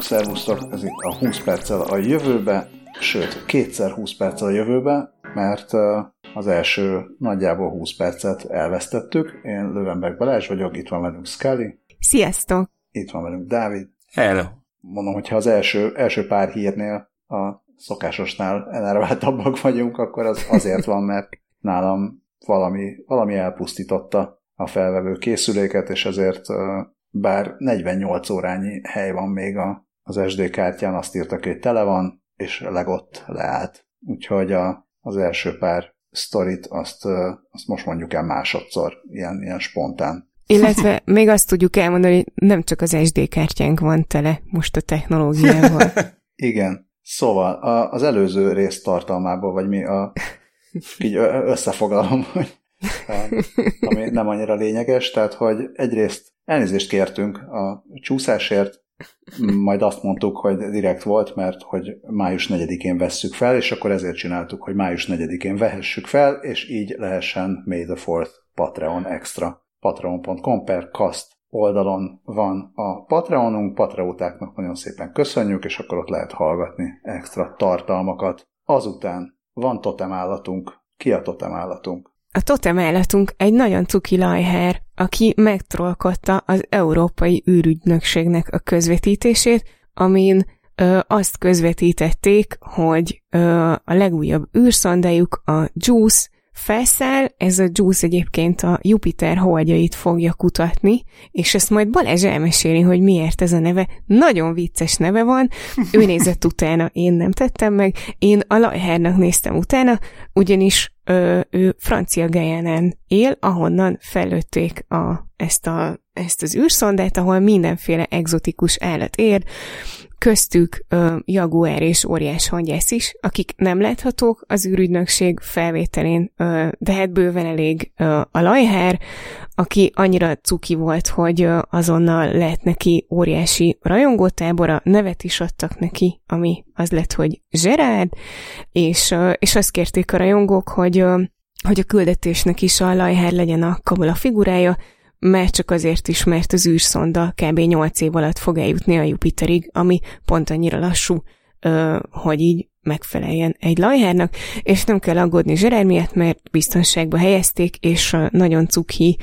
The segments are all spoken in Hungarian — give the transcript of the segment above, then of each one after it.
szervusztok, ez itt a 20 perccel a jövőbe, sőt, kétszer 20 perccel a jövőbe, mert az első nagyjából 20 percet elvesztettük. Én Lövenberg Balázs vagyok, itt van velünk Scully. Sziasztok! Itt van velünk Dávid. Hello! Mondom, hogyha az első, első pár hírnél a szokásosnál enerváltabbak vagyunk, akkor az azért van, mert nálam valami, valami elpusztította a felvevő készüléket, és ezért bár 48 órányi hely van még a, az SD kártyán, azt írtak, hogy tele van, és legott leállt. Úgyhogy a, az első pár sztorit azt, azt most mondjuk el másodszor, ilyen, ilyen spontán. Illetve még azt tudjuk elmondani, hogy nem csak az SD kártyánk van tele most a technológiával. Igen. Szóval a, az előző rész tartalmából, vagy mi a, így összefoglalom, hogy ami nem annyira lényeges, tehát hogy egyrészt elnézést kértünk a csúszásért, majd azt mondtuk, hogy direkt volt, mert hogy május 4-én vesszük fel, és akkor ezért csináltuk, hogy május 4-én vehessük fel, és így lehessen May the 4th Patreon extra. Patreon.com per cast oldalon van a Patreonunk, Patreótáknak nagyon szépen köszönjük, és akkor ott lehet hallgatni extra tartalmakat. Azután van totem állatunk. Ki a totem állatunk? A totem állatunk egy nagyon cuki lajher, aki megtrollkodta az Európai űrügynökségnek a közvetítését, amin ö, azt közvetítették, hogy ö, a legújabb űrszondájuk, a JUICE, felszáll, ez a Juice egyébként a Jupiter holdjait fogja kutatni, és ezt majd Balázs elmeséli, hogy miért ez a neve. Nagyon vicces neve van, ő nézett utána, én nem tettem meg, én a Lajhárnak néztem utána, ugyanis ö, ő francia Gajánán él, ahonnan fellőtték a, ezt, a, ezt az űrszondát, ahol mindenféle egzotikus állat ér, köztük uh, Jaguar és óriás hangyász is, akik nem láthatók az űrügynökség felvételén, uh, de hát bőven elég uh, a lajhár, aki annyira cuki volt, hogy uh, azonnal lett neki óriási rajongótábora, nevet is adtak neki, ami az lett, hogy Gerard, és, uh, és azt kérték a rajongók, hogy uh, hogy a küldetésnek is a lajhár legyen a kabula figurája, mert csak azért is, mert az űrszonda kb. 8 év alatt fog eljutni a Jupiterig, ami pont annyira lassú, hogy így megfeleljen egy lajhárnak, és nem kell aggódni Zserár miatt, mert biztonságba helyezték, és nagyon cuki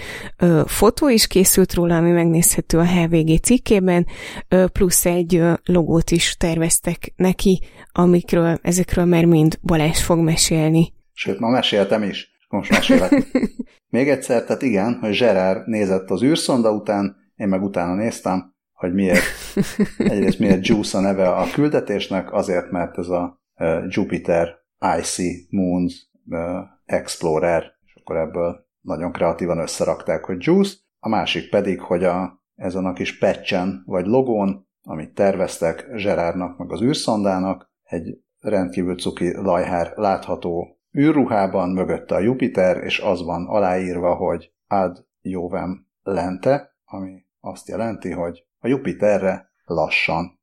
fotó is készült róla, ami megnézhető a HVG cikkében, plusz egy logót is terveztek neki, amikről, ezekről már mind Balázs fog mesélni. Sőt, ma meséltem is most mesélek. Még egyszer, tehát igen, hogy Gerard nézett az űrszonda után, én meg utána néztem, hogy miért, egyrészt miért Juice a neve a küldetésnek, azért, mert ez a Jupiter Icy Moons Explorer, és akkor ebből nagyon kreatívan összerakták, hogy Juice, a másik pedig, hogy a, ezen a kis patchen vagy logón, amit terveztek Gerardnak, meg az űrszondának, egy rendkívül cuki lajhár látható űrruhában, mögötte a Jupiter, és az van aláírva, hogy ad Jovem lente, ami azt jelenti, hogy a Jupiterre lassan.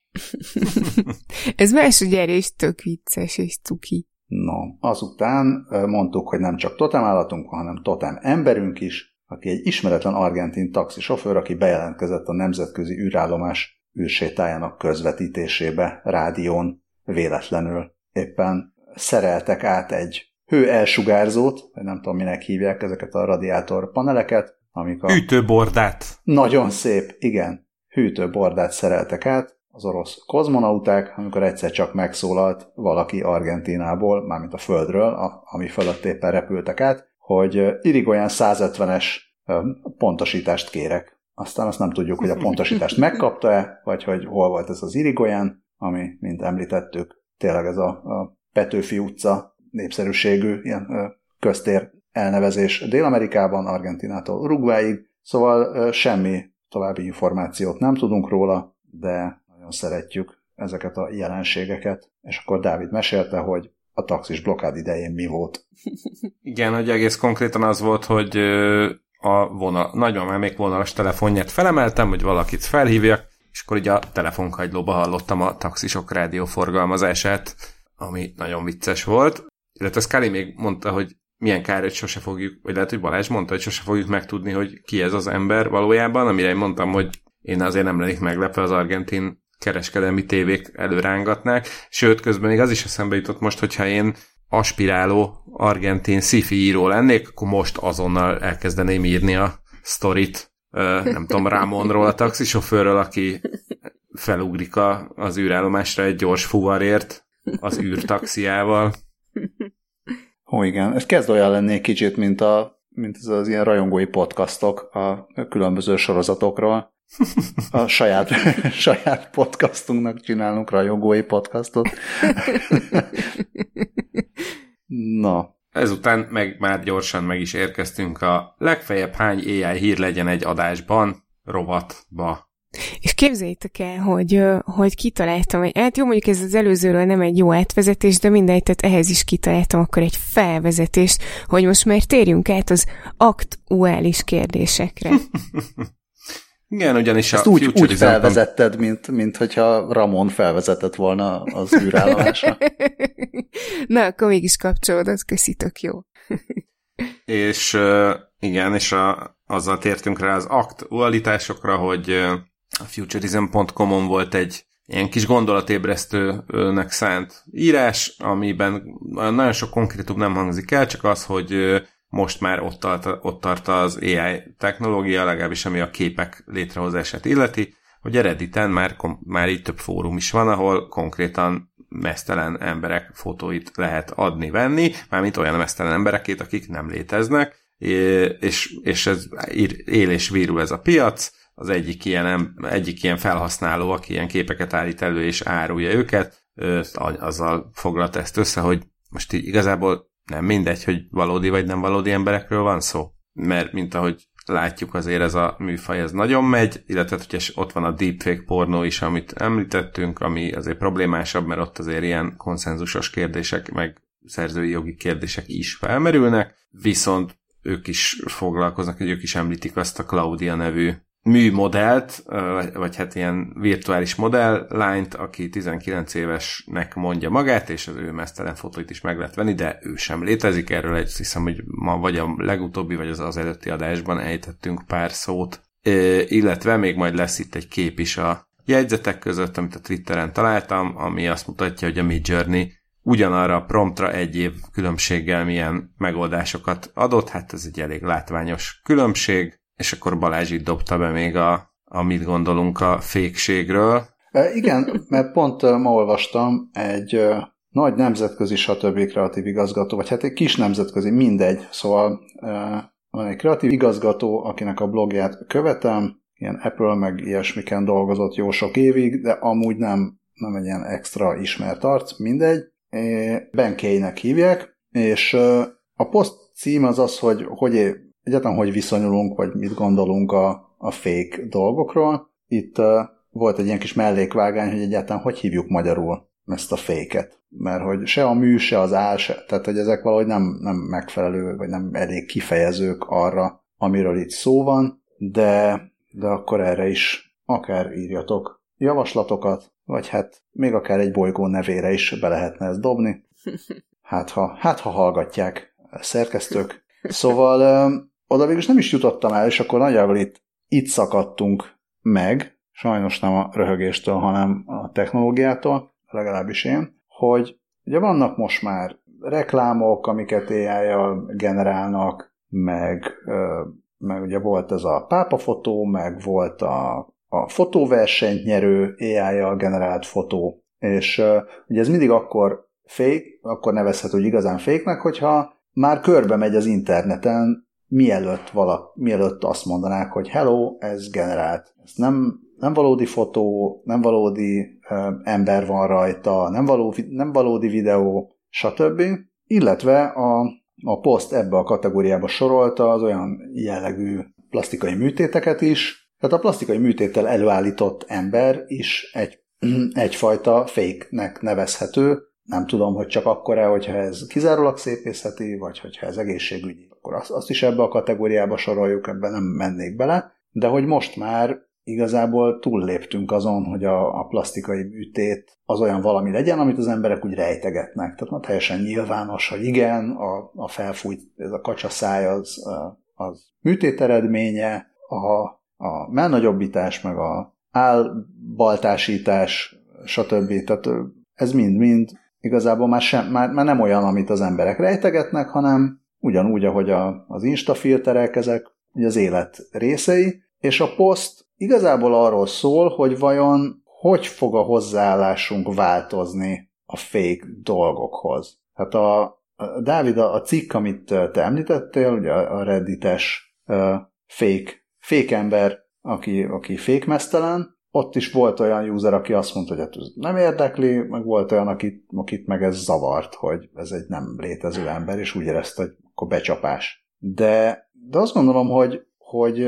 Ez másodjára is tök vicces és cuki. No, azután mondtuk, hogy nem csak totem állatunk hanem totem emberünk is, aki egy ismeretlen argentin taxisofőr, aki bejelentkezett a nemzetközi űrállomás űrsétájának közvetítésébe rádión véletlenül. Éppen szereltek át egy hő elsugárzót, vagy nem tudom minek hívják ezeket a radiátor paneleket, amik a... Hűtőbordát. Nagyon szép, igen. Hűtőbordát szereltek át az orosz kozmonauták, amikor egyszer csak megszólalt valaki Argentinából, mármint a Földről, a, ami fölött éppen repültek át, hogy Irigoyen 150-es pontosítást kérek. Aztán azt nem tudjuk, hogy a pontosítást megkapta-e, vagy hogy hol volt ez az Irigoyen, ami, mint említettük, tényleg ez a, a Petőfi utca népszerűségű ilyen köztér elnevezés Dél-Amerikában, Argentinától Uruguayig, szóval semmi további információt nem tudunk róla, de nagyon szeretjük ezeket a jelenségeket. És akkor Dávid mesélte, hogy a taxis blokkád idején mi volt. Igen, hogy egész konkrétan az volt, hogy a vonal, nagymamám még vonalas telefonját felemeltem, hogy valakit felhívjak, és akkor ugye a telefonkagylóba hallottam a taxisok rádióforgalmazását, ami nagyon vicces volt illetve Scully még mondta, hogy milyen kár, hogy sose fogjuk, vagy lehet, hogy Balázs mondta, hogy sose fogjuk megtudni, hogy ki ez az ember valójában, amire én mondtam, hogy én azért nem lennék meglepve az argentin kereskedelmi tévék előrángatnák, sőt, közben még az is eszembe jutott most, hogyha én aspiráló argentin sci író lennék, akkor most azonnal elkezdeném írni a sztorit, nem tudom, Ramonról, a taxisofőrről, aki felugrik az űrállomásra egy gyors fuvarért az űrtaxiával. Ó, igen, ez kezd olyan lenni kicsit, mint, a, mint az, az ilyen rajongói podcastok a különböző sorozatokról. A saját, saját podcastunknak csinálunk rajongói podcastot. Na. Ezután meg már gyorsan meg is érkeztünk a legfeljebb hány AI hír legyen egy adásban rovatba. És képzeljétek el, hogy, hogy kitaláltam, hogy hát jó, mondjuk ez az előzőről nem egy jó átvezetés, de mindegy, tehát ehhez is kitaláltam akkor egy felvezetést, hogy most már térjünk át az aktuális kérdésekre. Igen, ugyanis Ezt a úgy, úgy felvezetted, mint, mint hogyha Ramon felvezetett volna az űrállomásra. Na, akkor mégis kapcsolódott, köszi, tök jó. és igen, és a, azzal tértünk rá az aktualitásokra, hogy a futurism.com-on volt egy ilyen kis gondolatébresztőnek szánt írás, amiben nagyon sok konkrétum nem hangzik el, csak az, hogy most már ott tart, ott tart az AI technológia, legalábbis ami a képek létrehozását illeti, hogy erediten már, már így több fórum is van, ahol konkrétan mesztelen emberek fotóit lehet adni-venni, mármint olyan mesztelen emberekét, akik nem léteznek, és, és ez él és vírul ez a piac, az egyik ilyen, egyik ilyen felhasználó, aki ilyen képeket állít elő és árulja őket, azzal foglalt ezt össze, hogy most így igazából nem mindegy, hogy valódi vagy nem valódi emberekről van szó. Mert mint ahogy látjuk, azért ez a műfaj ez nagyon megy, illetve hogy ott van a deepfake pornó is, amit említettünk, ami azért problémásabb, mert ott azért ilyen konszenzusos kérdések, meg szerzői jogi kérdések is felmerülnek, viszont ők is foglalkoznak, hogy ők is említik azt a Claudia nevű műmodellt, vagy hát ilyen virtuális modellányt, aki 19 évesnek mondja magát, és az ő mesztelen fotóit is meg lehet venni, de ő sem létezik. Erről egy, hiszem, hogy ma vagy a legutóbbi, vagy az az előtti adásban ejtettünk pár szót. illetve még majd lesz itt egy kép is a jegyzetek között, amit a Twitteren találtam, ami azt mutatja, hogy a Mid Journey ugyanarra a promptra egy év különbséggel milyen megoldásokat adott, hát ez egy elég látványos különbség és akkor Balázs itt dobta be még a, amit gondolunk a fékségről. E, igen, mert pont ma olvastam egy nagy nemzetközi stb. kreatív igazgató, vagy hát egy kis nemzetközi, mindegy, szóval van egy kreatív igazgató, akinek a blogját követem, ilyen Apple meg ilyesmiken dolgozott jó sok évig, de amúgy nem, nem egy ilyen extra ismert arc, mindegy. Ben Kay-nek hívják, és a poszt cím az az, hogy hogy egyáltalán hogy viszonyulunk, vagy mit gondolunk a, a fake dolgokról. Itt uh, volt egy ilyen kis mellékvágány, hogy egyáltalán hogy hívjuk magyarul ezt a féket. Mert hogy se a mű, se az áll, se, tehát hogy ezek valahogy nem, nem megfelelő, vagy nem elég kifejezők arra, amiről itt szó van, de, de akkor erre is akár írjatok javaslatokat, vagy hát még akár egy bolygó nevére is be lehetne ezt dobni. Hát ha, hát ha hallgatják szerkesztők. Szóval oda végül nem is jutottam el, és akkor nagyjából itt, itt szakadtunk meg, sajnos nem a röhögéstől, hanem a technológiától, legalábbis én, hogy ugye vannak most már reklámok, amiket ai generálnak, meg, meg ugye volt ez a pápafotó, meg volt a, a fotóversenyt nyerő AI-jal generált fotó, és ugye ez mindig akkor fake, akkor nevezhető, hogy igazán féknek, hogyha már körbe megy az interneten mielőtt, vala, mielőtt azt mondanák, hogy hello, ez generált. Ez nem, nem valódi fotó, nem valódi ö, ember van rajta, nem, való, nem valódi videó, stb. Illetve a, a poszt ebbe a kategóriába sorolta az olyan jellegű plastikai műtéteket is, tehát a plastikai műtéttel előállított ember is egy, egyfajta fake-nek nevezhető, nem tudom, hogy csak akkor-e, hogyha ez kizárólag szépészeti, vagy hogyha ez egészségügyi, akkor azt, azt is ebbe a kategóriába soroljuk, ebben nem mennék bele, de hogy most már igazából túlléptünk azon, hogy a, a plastikai műtét az olyan valami legyen, amit az emberek úgy rejtegetnek. Tehát már teljesen nyilvános, hogy igen, a, a felfújt, ez a kacsaszáj az, az műtét eredménye, a, a mellnagyobbítás, meg a, álbaltásítás, stb. Tehát ez mind-mind igazából már, sem, már, már nem olyan, amit az emberek rejtegetnek, hanem ugyanúgy, ahogy a, az instafilterek, ezek ugye az élet részei, és a poszt igazából arról szól, hogy vajon hogy fog a hozzáállásunk változni a fake dolgokhoz. Hát a, a Dávid, a cikk, amit te említettél, ugye a reddites uh, fake, fake ember, aki, aki fake mesztelen, ott is volt olyan user, aki azt mondta, hogy hát ez nem érdekli, meg volt olyan, akit, akit meg ez zavart, hogy ez egy nem létező ember, és úgy érezte, hogy akkor becsapás. De, de azt gondolom, hogy, hogy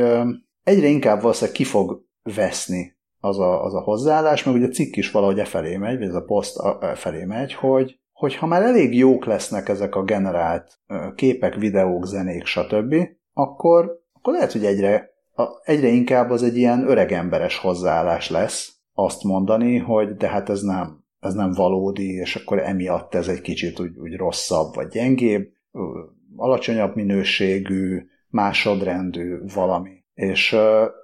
egyre inkább valószínűleg ki fog veszni az a, az a hozzáállás, meg ugye a cikk is valahogy e felé megy, vagy ez a poszt e felé megy, hogy, hogy ha már elég jók lesznek ezek a generált képek, videók, zenék, stb., akkor, akkor lehet, hogy egyre egyre inkább az egy ilyen öregemberes hozzáállás lesz azt mondani, hogy de hát ez nem, ez nem valódi, és akkor emiatt ez egy kicsit úgy, úgy rosszabb vagy gyengébb, alacsonyabb minőségű, másodrendű valami. És,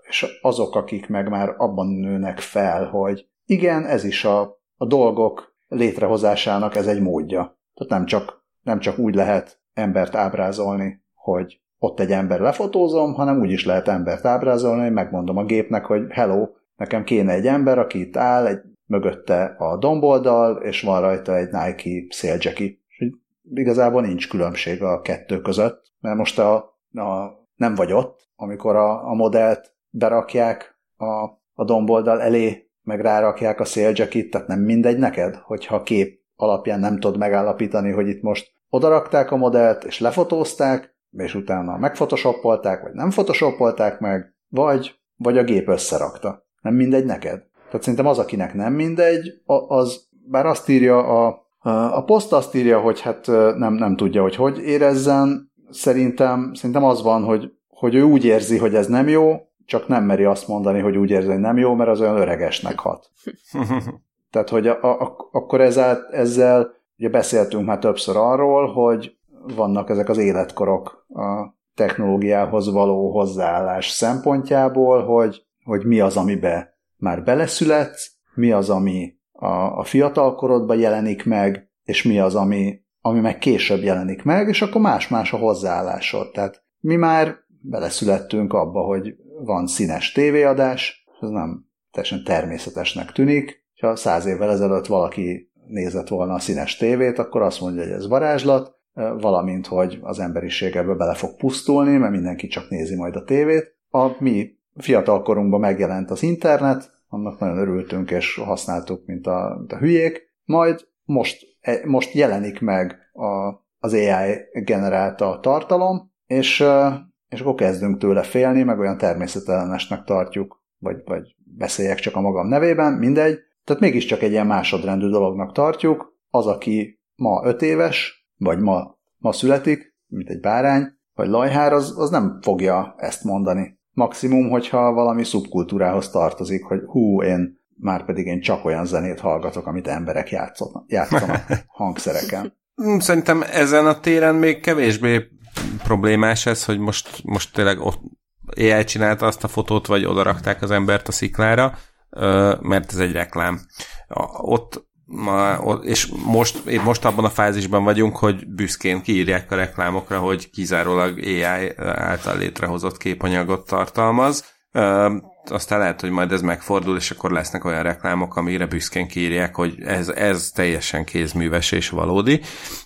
és azok, akik meg már abban nőnek fel, hogy igen, ez is a, a dolgok létrehozásának ez egy módja. Tehát nem csak, nem csak úgy lehet embert ábrázolni, hogy ott egy ember lefotózom, hanem úgy is lehet embert ábrázolni, hogy megmondom a gépnek, hogy hello, nekem kéne egy ember, aki itt áll, egy, mögötte a domboldal, és van rajta egy Nike széljacky. És igazából nincs különbség a kettő között, mert most a, a, nem vagy ott, amikor a, a modellt berakják a, a domboldal elé, meg rárakják a széljackit, tehát nem mindegy neked, hogyha a kép alapján nem tudod megállapítani, hogy itt most odarakták a modellt, és lefotózták, és utána megfotoshopolták, vagy nem photoshopolták meg, vagy, vagy a gép összerakta. Nem mindegy neked. Tehát szerintem az, akinek nem mindegy, az bár azt írja a, a poszt azt írja, hogy hát nem, nem tudja, hogy hogy érezzen, szerintem, szerintem az van, hogy, hogy ő úgy érzi, hogy ez nem jó, csak nem meri azt mondani, hogy úgy érzi, hogy nem jó, mert az olyan öregesnek hat. Tehát, hogy a, a, akkor ezzel, ezzel ugye beszéltünk már többször arról, hogy vannak ezek az életkorok a technológiához való hozzáállás szempontjából, hogy, hogy mi az, amibe már beleszületsz, mi az, ami a, a fiatalkorodban jelenik meg, és mi az, ami, ami meg később jelenik meg, és akkor más-más a hozzáállásod. Tehát mi már beleszülettünk abba, hogy van színes tévéadás, ez nem teljesen természetesnek tűnik. Ha száz évvel ezelőtt valaki nézett volna a színes tévét, akkor azt mondja, hogy ez varázslat, valamint, hogy az emberiség ebből bele fog pusztulni, mert mindenki csak nézi majd a tévét. A mi fiatalkorunkban megjelent az internet, annak nagyon örültünk és használtuk, mint a, mint a hülyék, majd most, e, most jelenik meg a, az AI generálta tartalom, és, és akkor kezdünk tőle félni, meg olyan természetellenesnek tartjuk, vagy, vagy beszéljek csak a magam nevében, mindegy. Tehát mégiscsak egy ilyen másodrendű dolognak tartjuk. Az, aki ma öt éves, vagy ma, ma születik, mint egy bárány, vagy lajhár, az, az nem fogja ezt mondani. Maximum, hogyha valami szubkultúrához tartozik, hogy hú, én már pedig én csak olyan zenét hallgatok, amit emberek játszanak, játszanak hangszereken. Szerintem ezen a téren még kevésbé problémás ez, hogy most, most tényleg ott AI csinálta azt a fotót, vagy odarakták az embert a sziklára, mert ez egy reklám. Ott ma, és most, most abban a fázisban vagyunk, hogy büszkén kiírják a reklámokra, hogy kizárólag AI által létrehozott képanyagot tartalmaz. Ö, aztán lehet, hogy majd ez megfordul, és akkor lesznek olyan reklámok, amire büszkén kiírják, hogy ez, ez teljesen kézműves és valódi.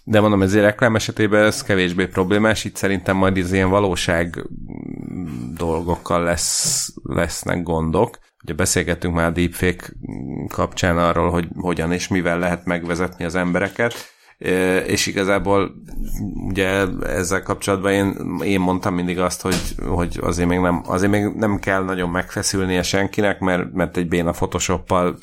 De mondom, ezért reklám esetében ez kevésbé problémás, itt szerintem majd ez ilyen valóság dolgokkal lesz, lesznek gondok. Ugye beszélgettünk már a deepfake kapcsán arról, hogy hogyan és mivel lehet megvezetni az embereket, és igazából ugye ezzel kapcsolatban én, én mondtam mindig azt, hogy, hogy azért, még nem, azért még nem kell nagyon megfeszülnie senkinek, mert, mert egy béna Photoshoppal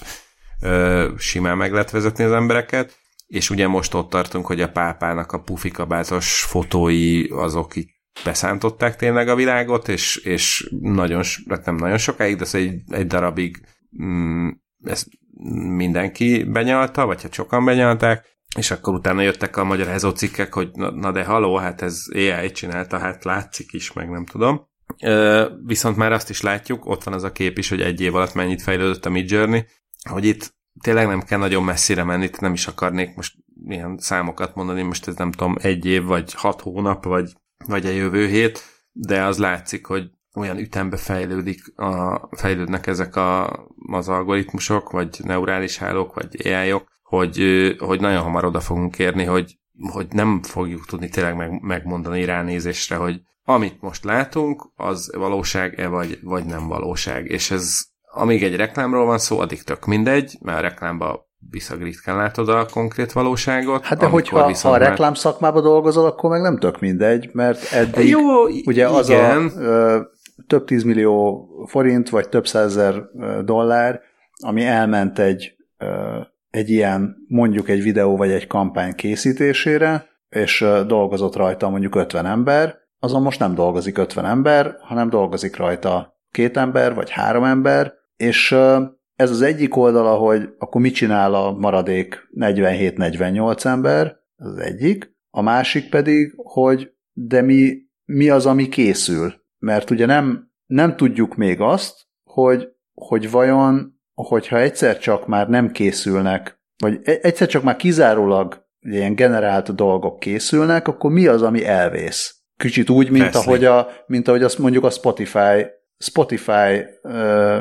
simán meg lehet vezetni az embereket, és ugye most ott tartunk, hogy a pápának a pufikabátos fotói azok itt beszántották tényleg a világot, és, és nagyon, hát nem nagyon sokáig, de egy, egy darabig mm, ezt mindenki benyalta, vagy hát sokan benyalták, és akkor utána jöttek a magyarázó cikkek, hogy na, na de haló, hát ez AI csinálta, hát látszik is, meg nem tudom. viszont már azt is látjuk, ott van az a kép is, hogy egy év alatt mennyit fejlődött a Mid Journey, hogy itt tényleg nem kell nagyon messzire menni, nem is akarnék most ilyen számokat mondani, most ez nem tudom, egy év, vagy hat hónap, vagy, vagy a jövő hét, de az látszik, hogy olyan ütembe fejlődik a, fejlődnek ezek a, az algoritmusok, vagy neurális hálók, vagy AI-ok, hogy, hogy nagyon hamar oda fogunk érni, hogy, hogy nem fogjuk tudni tényleg meg, megmondani ránézésre, hogy amit most látunk, az valóság-e vagy, vagy nem valóság. És ez, amíg egy reklámról van szó, addig tök mindegy, mert a reklámba viszonylag ritkán látod a konkrét valóságot. Hát de hogyha ha a reklám szakmába dolgozol, akkor meg nem tök mindegy, mert eddig Jó, ugye az igen. a ö, több tízmillió forint, vagy több százezer dollár, ami elment egy, ö, egy ilyen, mondjuk egy videó vagy egy kampány készítésére, és dolgozott rajta mondjuk 50 ember, azon most nem dolgozik 50 ember, hanem dolgozik rajta két ember, vagy három ember, és ez az egyik oldala, hogy akkor mit csinál a maradék 47-48 ember, ez az egyik, a másik pedig, hogy de mi, mi az, ami készül. Mert ugye nem, nem tudjuk még azt, hogy, hogy vajon, hogyha egyszer csak már nem készülnek, vagy e, egyszer csak már kizárólag ilyen generált dolgok készülnek, akkor mi az, ami elvész? Kicsit úgy, mint ahogy, a, mint ahogy azt mondjuk a Spotify, Spotify uh,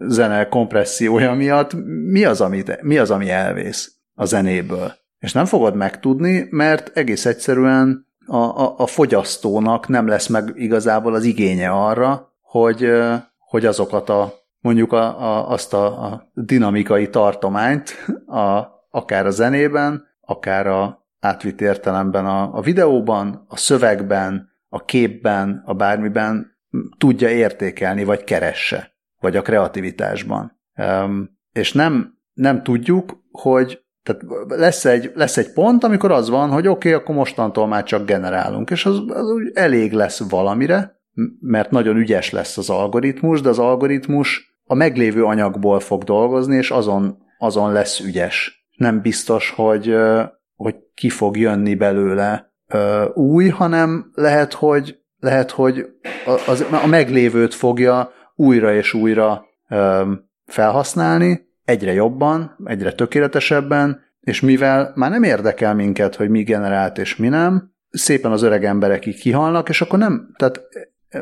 zene kompressziója miatt, mi az, amit, mi az, ami elvész a zenéből? És nem fogod megtudni, mert egész egyszerűen a, a, a fogyasztónak nem lesz meg igazából az igénye arra, hogy, hogy azokat a mondjuk a, a, azt a, a dinamikai tartományt, a, akár a zenében, akár a, átvitt értelemben a, a videóban, a szövegben, a képben, a bármiben tudja értékelni, vagy keresse, vagy a kreativitásban. És nem, nem tudjuk, hogy tehát lesz egy, lesz egy pont, amikor az van, hogy oké, okay, akkor mostantól már csak generálunk, és az, az úgy elég lesz valamire, mert nagyon ügyes lesz az algoritmus, de az algoritmus a meglévő anyagból fog dolgozni, és azon, azon lesz ügyes. Nem biztos, hogy, hogy ki fog jönni belőle új, hanem lehet, hogy, lehet, hogy az, a meglévőt fogja újra és újra felhasználni, egyre jobban, egyre tökéletesebben, és mivel már nem érdekel minket, hogy mi generált és mi nem, szépen az öreg emberek így kihalnak, és akkor nem, tehát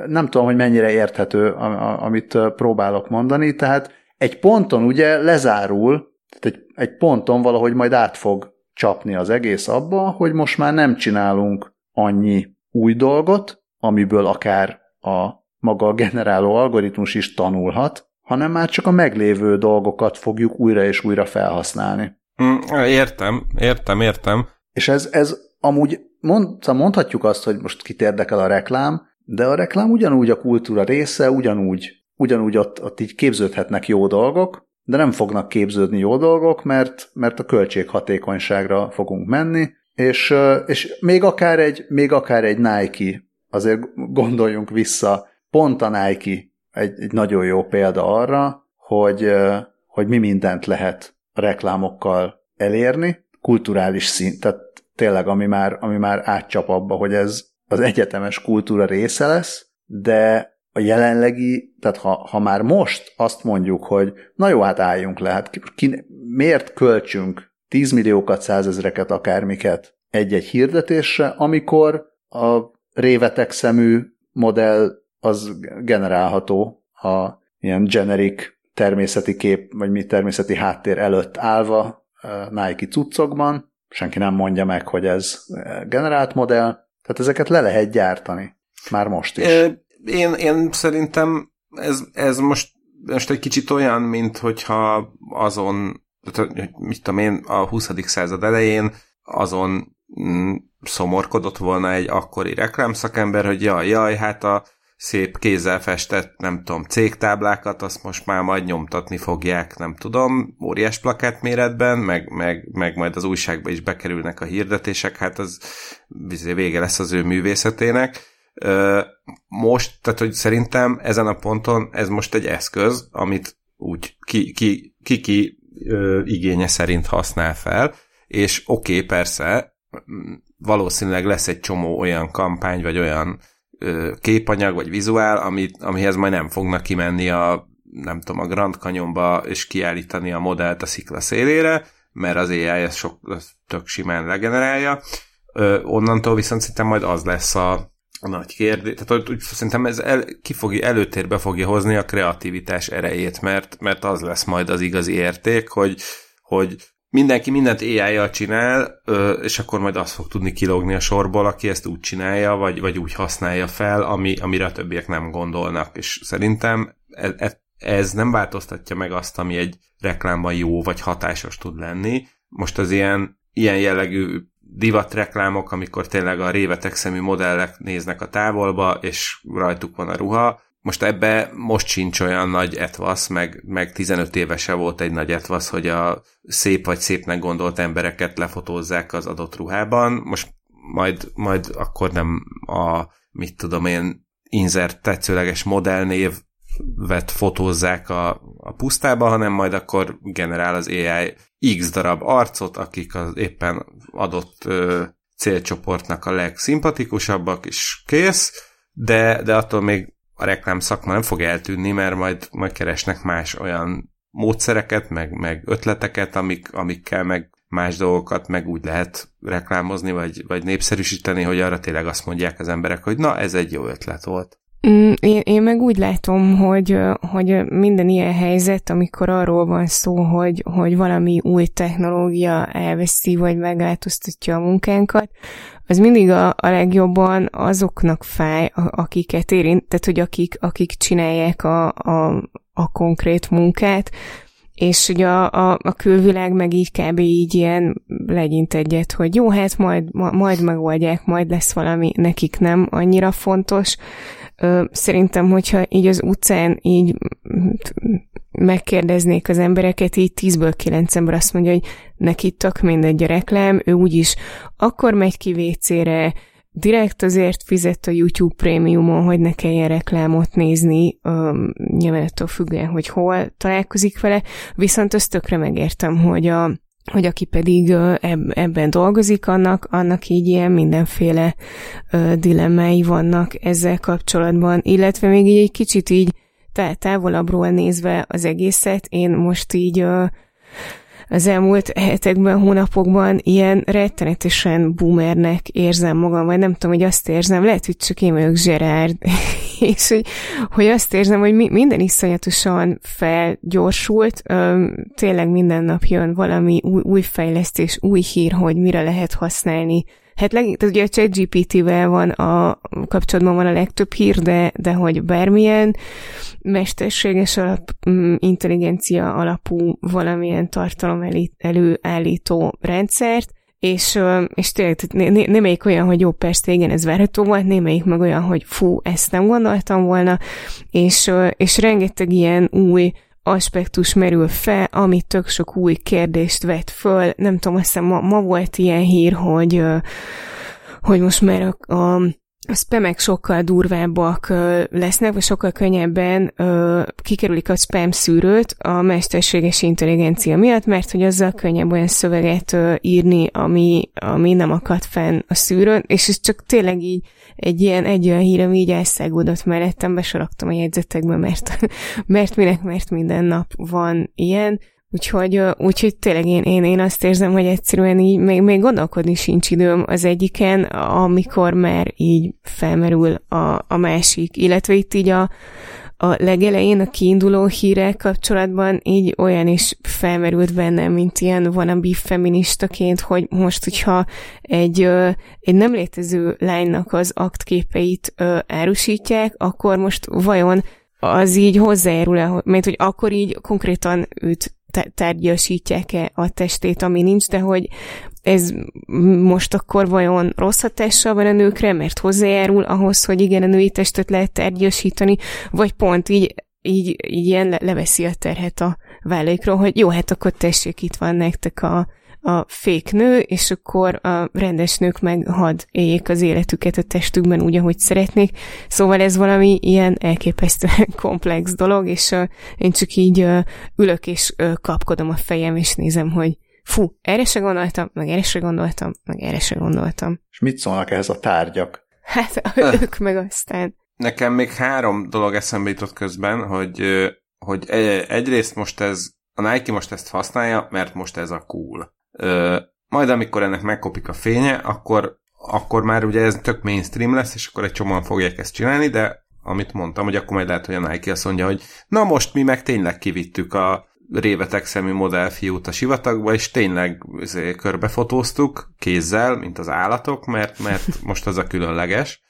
nem tudom, hogy mennyire érthető, amit próbálok mondani, tehát egy ponton ugye lezárul, tehát egy, egy ponton valahogy majd át fog csapni az egész abba, hogy most már nem csinálunk annyi új dolgot, amiből akár a maga a generáló algoritmus is tanulhat, hanem már csak a meglévő dolgokat fogjuk újra és újra felhasználni. Mm, értem, értem, értem. És ez, ez amúgy mond, szóval mondhatjuk azt, hogy most kit érdekel a reklám, de a reklám ugyanúgy a kultúra része, ugyanúgy, ugyanúgy ott, ott így képződhetnek jó dolgok, de nem fognak képződni jó dolgok, mert, mert a költséghatékonyságra fogunk menni, és, és még, akár egy, még akár egy Nike, azért gondoljunk vissza, pont a Nike egy, egy nagyon jó példa arra, hogy, hogy mi mindent lehet a reklámokkal elérni, kulturális szint, tehát tényleg, ami már, ami már átcsap abba, hogy ez az egyetemes kultúra része lesz, de a jelenlegi, tehát ha, ha már most azt mondjuk, hogy na jó, hát álljunk le, hát ki, miért költsünk 10 milliókat, százezreket, akármiket egy-egy hirdetésre, amikor a révetek szemű modell az generálható a ilyen generic természeti kép, vagy mi természeti háttér előtt állva Nike cuccokban, senki nem mondja meg, hogy ez generált modell, tehát ezeket le lehet gyártani. Már most is én, én szerintem ez, ez most, most egy kicsit olyan, mint hogyha azon, mit tudom én, a 20. század elején azon mm, szomorkodott volna egy akkori reklámszakember, hogy jaj, jaj, hát a szép kézzel festett, nem tudom, cégtáblákat, azt most már majd nyomtatni fogják, nem tudom, óriás plakát méretben, meg, meg, meg majd az újságba is bekerülnek a hirdetések, hát az vége lesz az ő művészetének. Most, tehát hogy szerintem ezen a ponton ez most egy eszköz, amit úgy ki, ki, ki, ki ö, igénye szerint használ fel, és oké, okay, persze, valószínűleg lesz egy csomó olyan kampány, vagy olyan képanyag vagy vizuál, amit, amihez majd nem fognak kimenni a nem tudom, a Grand Canyonba és kiállítani a modellt a szikla szélére, mert az AI ezt sok, az tök simán legenerálja. Ö, onnantól viszont szerintem majd az lesz a, a nagy kérdés. Tehát úgy, szerintem ez el, ki fogja, előtérbe fogja hozni a kreativitás erejét, mert, mert az lesz majd az igazi érték, hogy, hogy mindenki mindent ai csinál, és akkor majd azt fog tudni kilogni a sorból, aki ezt úgy csinálja, vagy, vagy úgy használja fel, ami, amire a többiek nem gondolnak. És szerintem ez, e, ez nem változtatja meg azt, ami egy reklámban jó vagy hatásos tud lenni. Most az ilyen, ilyen jellegű divatreklámok, amikor tényleg a révetek szemű modellek néznek a távolba, és rajtuk van a ruha, most ebbe most sincs olyan nagy etvasz, meg, meg 15 évese volt egy nagy etvasz, hogy a szép vagy szépnek gondolt embereket lefotózzák az adott ruhában. Most majd, majd akkor nem a, mit tudom én, inzert tetszőleges modellnév vet fotózzák a, a pusztába, hanem majd akkor generál az AI x darab arcot, akik az éppen adott ö, célcsoportnak a legszimpatikusabbak, és kész, de, de attól még a reklám szakma nem fog eltűnni, mert majd, majd keresnek más olyan módszereket, meg, meg ötleteket, amik, amikkel meg más dolgokat meg úgy lehet reklámozni, vagy, vagy népszerűsíteni, hogy arra tényleg azt mondják az emberek, hogy na, ez egy jó ötlet volt. Mm, én, én meg úgy látom, hogy, hogy minden ilyen helyzet, amikor arról van szó, hogy, hogy valami új technológia elveszi, vagy megváltoztatja a munkánkat, az mindig a, a legjobban azoknak fáj, akiket érint, tehát hogy akik, akik csinálják a, a, a konkrét munkát, és ugye a, a, a külvilág meg így kb. így ilyen legyint egyet, hogy jó, hát majd, ma, majd megoldják, majd lesz valami, nekik nem annyira fontos. Szerintem, hogyha így az utcán így megkérdeznék az embereket, így 10-ből 9 ember azt mondja, hogy neki tök mindegy a reklám, ő úgyis akkor megy ki WC-re, direkt azért fizet a YouTube prémiumon, hogy ne kelljen reklámot nézni, um, nyilván attól függően, hogy hol találkozik vele, viszont azt tökre megértem, hogy a hogy aki pedig ebben dolgozik, annak, annak így ilyen mindenféle dilemmái vannak ezzel kapcsolatban, illetve még így egy kicsit így távolabbról nézve az egészet, én most így az elmúlt hetekben, hónapokban ilyen rettenetesen boomernek érzem magam, vagy nem tudom, hogy azt érzem, lehet, hogy csak én vagyok Gerard, és hogy, hogy azt érzem, hogy minden iszonyatosan felgyorsult, tényleg minden nap jön valami új, új fejlesztés, új hír, hogy mire lehet használni Hát leg, tehát ugye a ChatGPT-vel van a kapcsolatban van a legtöbb hír, de, de hogy bármilyen mesterséges alap, mm, intelligencia alapú valamilyen tartalom elé, előállító rendszert, és, és tényleg né, némelyik olyan, hogy jó, persze, igen, ez várható volt, némelyik meg olyan, hogy fú, ezt nem gondoltam volna, és, és rengeteg ilyen új aspektus merül fel, ami tök sok új kérdést vet föl. Nem tudom, azt hiszem ma, ma volt ilyen hír, hogy, hogy most már a, a a spamek sokkal durvábbak lesznek, vagy sokkal könnyebben kikerülik a spam szűrőt a mesterséges intelligencia miatt, mert hogy azzal könnyebb olyan szöveget írni, ami, ami nem akad fenn a szűrőn, és ez csak tényleg így egy ilyen, egy olyan hír, ami így elszágódott mellettem, besoraktam a jegyzetekbe, mert, mert minek, mert minden nap van ilyen, Úgyhogy, úgyhogy tényleg én, én, én azt érzem, hogy egyszerűen így még, még gondolkodni sincs időm az egyiken, amikor már így felmerül a, a másik. Illetve itt így a, a legelején a kiinduló hírek kapcsolatban így olyan is felmerült bennem, mint ilyen wannabe feministaként, hogy most, hogyha egy, egy nem létező lánynak az aktképeit árusítják, akkor most vajon az így hozzájárul mert hogy akkor így konkrétan őt tárgyasítják-e a testét, ami nincs, de hogy ez most akkor vajon rossz hatással van a nőkre, mert hozzájárul ahhoz, hogy igen, a női testet lehet tárgyasítani, vagy pont így, így, így ilyen leveszi a terhet a vállaikról, hogy jó, hát akkor tessék, itt van nektek a, a fék nő, és akkor a rendes nők meg had éljék az életüket a testükben úgy, ahogy szeretnék. Szóval ez valami ilyen elképesztően komplex dolog, és uh, én csak így uh, ülök és uh, kapkodom a fejem, és nézem, hogy fú, erre se gondoltam, meg erre se gondoltam, meg erre se gondoltam. És mit szólnak ehhez a tárgyak? Hát ők meg aztán. Nekem még három dolog eszembe jutott közben, hogy, hogy egyrészt most ez, a Nike most ezt használja, mert most ez a cool. Majd amikor ennek megkopik a fénye, akkor, akkor már ugye ez tök mainstream lesz, és akkor egy csomóan fogják ezt csinálni, de amit mondtam, hogy akkor majd lehet, hogy a Nike azt mondja, hogy na most mi meg tényleg kivittük a révetek szemű modellfiút a sivatagba, és tényleg izé, körbefotóztuk kézzel, mint az állatok, mert, mert most az a különleges.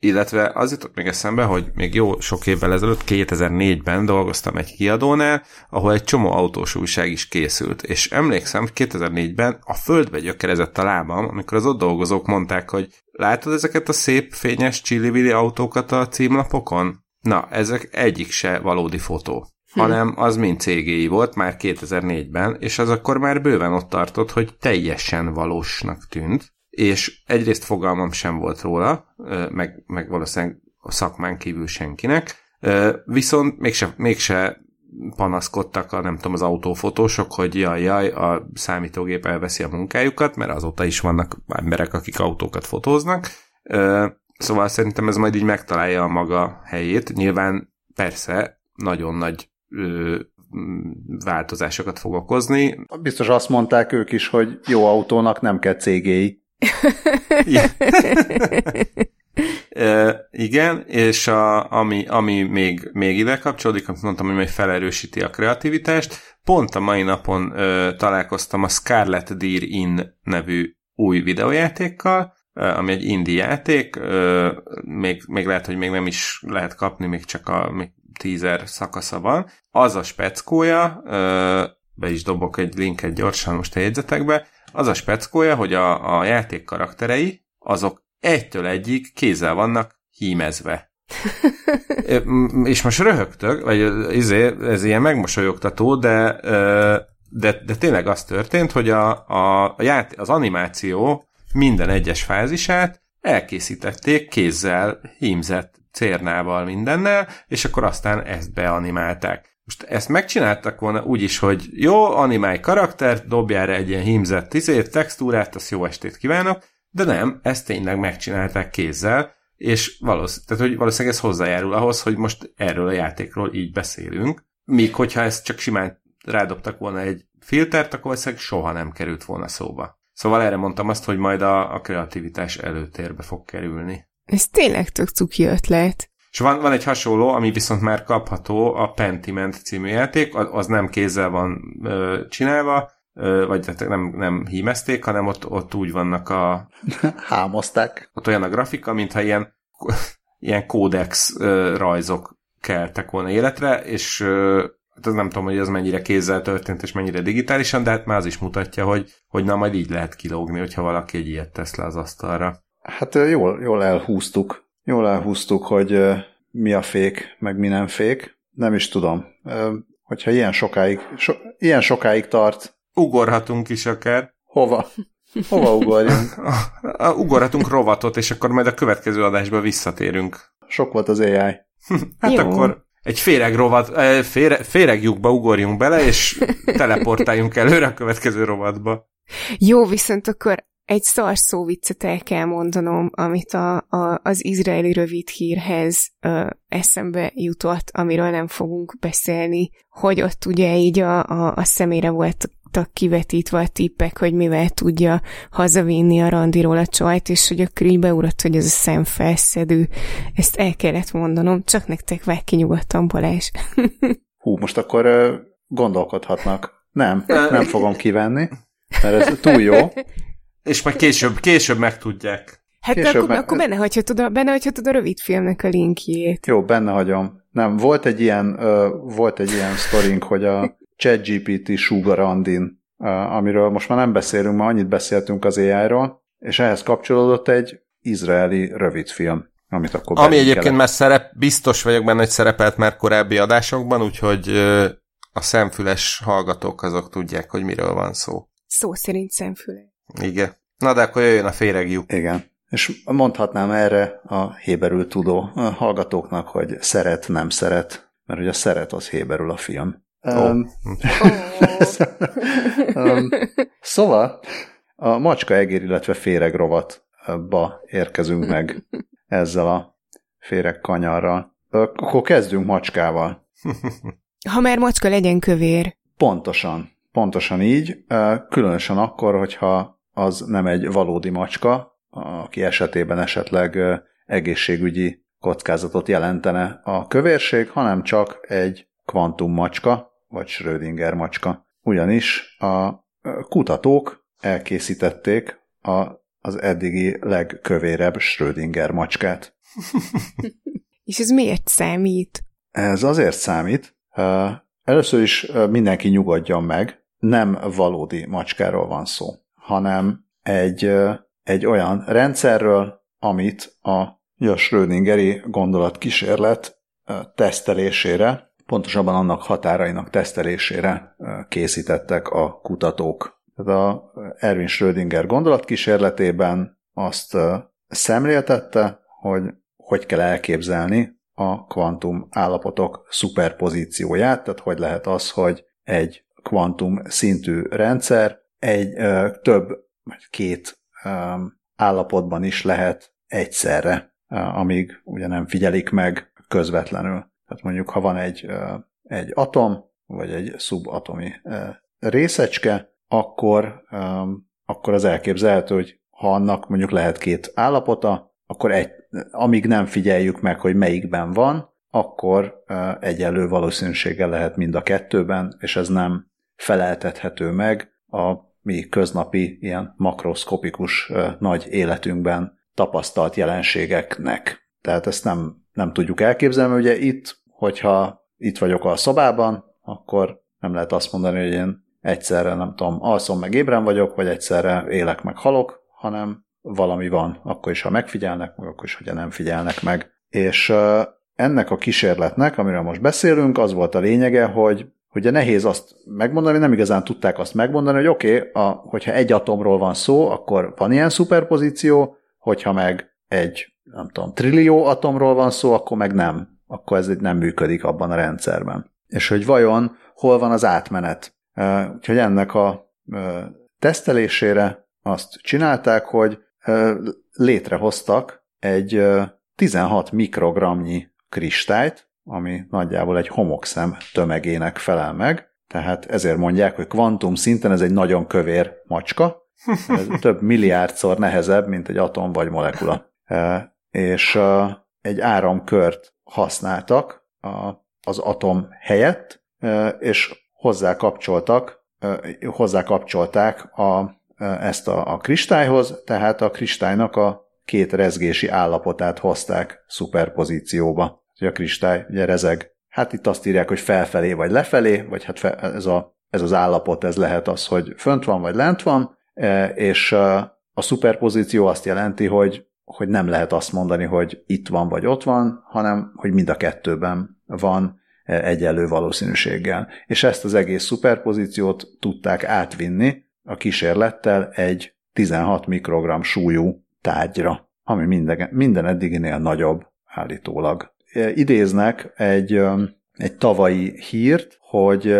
Illetve az jutott még eszembe, hogy még jó sok évvel ezelőtt, 2004-ben dolgoztam egy kiadónál, ahol egy csomó autós újság is készült, és emlékszem, hogy 2004-ben a földbe gyökerezett a lábam, amikor az ott dolgozók mondták, hogy látod ezeket a szép, fényes csillivili autókat a címlapokon? Na, ezek egyik se valódi fotó. Hm. hanem az mind cégéi volt már 2004-ben, és az akkor már bőven ott tartott, hogy teljesen valósnak tűnt, és egyrészt fogalmam sem volt róla, meg, meg valószínűleg a szakmán kívül senkinek, viszont mégse, mégse panaszkodtak a, nem tudom, az autófotósok, hogy jaj, jaj, a számítógép elveszi a munkájukat, mert azóta is vannak emberek, akik autókat fotóznak. Szóval szerintem ez majd így megtalálja a maga helyét. Nyilván persze nagyon nagy változásokat fog okozni. Biztos azt mondták ők is, hogy jó autónak nem kell cégéi. igen, és a, ami, ami még, még ide kapcsolódik, amit mondtam, hogy majd felerősíti a kreativitást, pont a mai napon ö, találkoztam a Scarlet Deer In nevű új videójátékkal, ami egy indie játék, ö, még, még lehet, hogy még nem is lehet kapni, még csak a még teaser szakasza van. Az a speckója, be is dobok egy linket gyorsan most a jegyzetekbe, az a speckója, hogy a, a játék karakterei, azok egytől egyig kézzel vannak hímezve. és most röhögtök, vagy izé, ez ilyen megmosolyogtató, de, de, de tényleg az történt, hogy a, a, a játék, az animáció minden egyes fázisát elkészítették kézzel hímzett cérnával, mindennel, és akkor aztán ezt beanimálták. Most ezt megcsináltak volna úgy is, hogy jó, animálj karaktert, dobjál rá egy ilyen hímzett tizét, textúrát, azt jó estét kívánok, de nem, ezt tényleg megcsinálták kézzel, és valószínűleg, tehát, hogy valószínűleg ez hozzájárul ahhoz, hogy most erről a játékról így beszélünk, míg hogyha ezt csak simán rádobtak volna egy filtert, akkor valószínűleg soha nem került volna szóba. Szóval erre mondtam azt, hogy majd a, a kreativitás előtérbe fog kerülni. Ez tényleg tök cuki ötlet. És van, van egy hasonló, ami viszont már kapható, a Pentiment című játék, az nem kézzel van ö, csinálva, ö, vagy hát nem, nem hímezték, hanem ott, ott úgy vannak a... Hámozták. Ott olyan a grafika, mintha ilyen, ilyen kódex ö, rajzok keltek volna életre, és ö, hát nem tudom, hogy ez mennyire kézzel történt, és mennyire digitálisan, de hát már az is mutatja, hogy, hogy na majd így lehet kilógni, hogyha valaki egy ilyet tesz le az asztalra. Hát jól, jól elhúztuk. Jól elhúztuk, hogy mi a fék, meg mi nem fék. Nem is tudom. Hogyha ilyen sokáig, so, ilyen sokáig tart. Ugorhatunk is akár. Hova? Hova ugorjunk? Ugorhatunk rovatot, és akkor majd a következő adásba visszatérünk. Sok volt az AI. hát Jó. akkor egy féreg rovat, fére, féregjukba ugorjunk bele, és teleportáljunk előre a következő rovatba. Jó, viszont akkor egy szar szó viccet el kell mondanom, amit a, a, az izraeli rövid hírhez ö, eszembe jutott, amiről nem fogunk beszélni, hogy ott ugye így a, a, a szemére voltak kivetítve a tippek, hogy mivel tudja hazavinni a randiról a csajt, és hogy akkor így beugrott, hogy ez a szemfelszedő. Ezt el kellett mondanom, csak nektek vág ki nyugodtan, Balázs. Hú, most akkor ö, gondolkodhatnak. Nem, nem fogom kivenni, mert ez túl jó. És majd később, később megtudják. Hát később akkor, meg... akkor benne hagyhatod, a, benne hagyhatod a rövid filmnek a linkjét. Jó, benne hagyom. Nem, volt egy ilyen, uh, volt egy ilyen sztorink, hogy a ChatGPT Sugar Andin, uh, amiről most már nem beszélünk, már annyit beszéltünk az AI-ról, és ehhez kapcsolódott egy izraeli rövidfilm, amit akkor Ami egyébként kellett. már szerep, biztos vagyok benne, hogy szerepelt már korábbi adásokban, úgyhogy uh, a szemfüles hallgatók azok tudják, hogy miről van szó. Szó szerint szemfüles. Igen. Na de akkor jöjjön a féregjú. Igen. És mondhatnám erre a héberül tudó hallgatóknak, hogy szeret, nem szeret, mert hogy a szeret az héberül a film. Oh. Um, um, szóval a macska egér, illetve féreg rovat macska-ba érkezünk meg ezzel a féreg kanyarral. Akkor kezdünk macskával. Ha már macska legyen kövér. Pontosan. Pontosan így. Különösen akkor, hogyha az nem egy valódi macska, aki esetében esetleg egészségügyi kockázatot jelentene a kövérség, hanem csak egy kvantum macska, vagy Schrödinger macska. Ugyanis a kutatók elkészítették a, az eddigi legkövérebb Schrödinger macskát. És ez miért számít? Ez azért számít. Először is mindenki nyugodjon meg, nem valódi macskáról van szó, hanem egy, egy olyan rendszerről, amit a Schrödingeri gondolatkísérlet tesztelésére, pontosabban annak határainak tesztelésére készítettek a kutatók. Tehát a Erwin Schrödinger gondolatkísérletében azt szemléltette, hogy hogy kell elképzelni a kvantum állapotok szuperpozícióját, tehát hogy lehet az, hogy egy kvantum szintű rendszer egy több, vagy két állapotban is lehet egyszerre amíg ugye nem figyelik meg közvetlenül. Tehát mondjuk, ha van egy, egy atom, vagy egy szubatomi részecske, akkor, akkor az elképzelhető, hogy ha annak mondjuk lehet két állapota, akkor egy, amíg nem figyeljük meg, hogy melyikben van, akkor egyenlő valószínűséggel lehet mind a kettőben, és ez nem feleltethető meg a mi köznapi, ilyen makroszkopikus nagy életünkben tapasztalt jelenségeknek. Tehát ezt nem, nem tudjuk elképzelni, ugye itt, hogyha itt vagyok a szobában, akkor nem lehet azt mondani, hogy én egyszerre, nem tudom, alszom meg ébren vagyok, vagy egyszerre élek meg halok, hanem valami van, akkor is, ha megfigyelnek, meg akkor is, hogyha nem figyelnek meg. És ennek a kísérletnek, amiről most beszélünk, az volt a lényege, hogy ugye nehéz azt megmondani, nem igazán tudták azt megmondani, hogy oké, okay, hogyha egy atomról van szó, akkor van ilyen szuperpozíció, hogyha meg egy, nem tudom, trillió atomról van szó, akkor meg nem. Akkor ez nem működik abban a rendszerben. És hogy vajon hol van az átmenet. Úgyhogy ennek a tesztelésére azt csinálták, hogy létrehoztak egy 16 mikrogramnyi kristályt, ami nagyjából egy homokszem tömegének felel meg, tehát ezért mondják, hogy kvantum szinten ez egy nagyon kövér macska, ez több milliárdszor nehezebb, mint egy atom vagy molekula. E, és e, egy áramkört használtak az atom helyett, e, és hozzá kapcsoltak, hozzá kapcsolták a, ezt a, a kristályhoz, tehát a kristálynak a két rezgési állapotát hozták szuperpozícióba. A kristály ugye rezeg. Hát itt azt írják, hogy felfelé vagy lefelé, vagy hát fe, ez, a, ez az állapot, ez lehet az, hogy fönt van vagy lent van, E, és a szuperpozíció azt jelenti, hogy, hogy nem lehet azt mondani, hogy itt van vagy ott van, hanem hogy mind a kettőben van e, egyenlő valószínűséggel. És ezt az egész szuperpozíciót tudták átvinni a kísérlettel egy 16 mikrogram súlyú tárgyra, ami minden, minden eddiginél nagyobb állítólag. Idéznek egy, egy tavalyi hírt, hogy,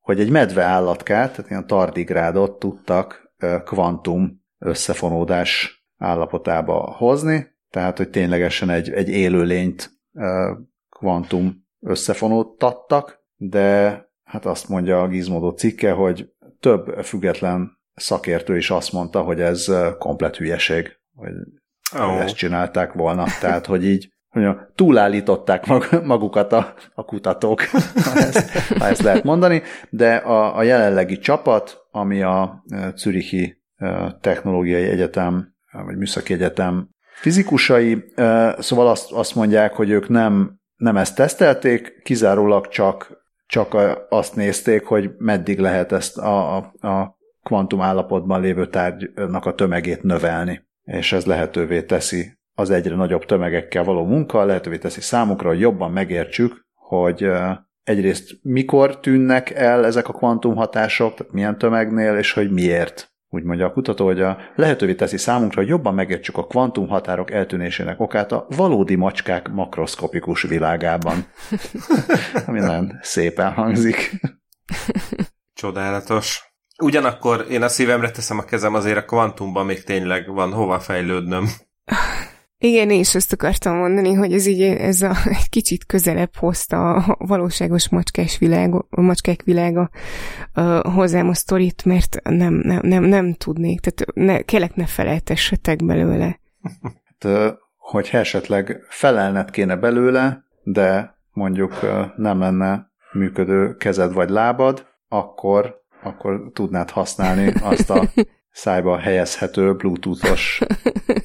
hogy egy medve állatkát, tehát ilyen tardigrádot tudtak kvantum összefonódás állapotába hozni, tehát hogy ténylegesen egy, egy élőlényt kvantum összefonódtattak, de hát azt mondja a Gizmodo cikke, hogy több független szakértő is azt mondta, hogy ez komplet hülyeség, hogy oh. ezt csinálták volna. Tehát, hogy így hogy túlállították magukat a, a kutatók, ha ezt, ha ezt lehet mondani, de a, a jelenlegi csapat, ami a e, Zürichi e, Technológiai Egyetem, vagy Műszaki Egyetem fizikusai, e, szóval azt, azt mondják, hogy ők nem, nem ezt tesztelték, kizárólag csak, csak azt nézték, hogy meddig lehet ezt a, a, a kvantum állapotban lévő tárgynak a tömegét növelni, és ez lehetővé teszi az egyre nagyobb tömegekkel való munka lehetővé teszi számukra, hogy jobban megértsük, hogy egyrészt mikor tűnnek el ezek a kvantumhatások, tehát milyen tömegnél, és hogy miért. Úgy mondja a kutató, hogy a lehetővé teszi számunkra, hogy jobban megértsük a kvantumhatárok eltűnésének okát a valódi macskák makroszkopikus világában. Ami nagyon szépen hangzik. Csodálatos. Ugyanakkor én a szívemre teszem a kezem, azért a kvantumban még tényleg van hova fejlődnöm. Igen, én is ezt akartam mondani, hogy ez így ez a, egy kicsit közelebb hozta a valóságos macskás világ, a macskák világa uh, hozzám a sztorit, mert nem, nem, nem, nem tudnék, tehát ne, kellek ne feleltessetek belőle. Hát, hogyha esetleg felelned kéne belőle, de mondjuk nem lenne működő kezed vagy lábad, akkor, akkor tudnád használni azt a szájba helyezhető bluetoothos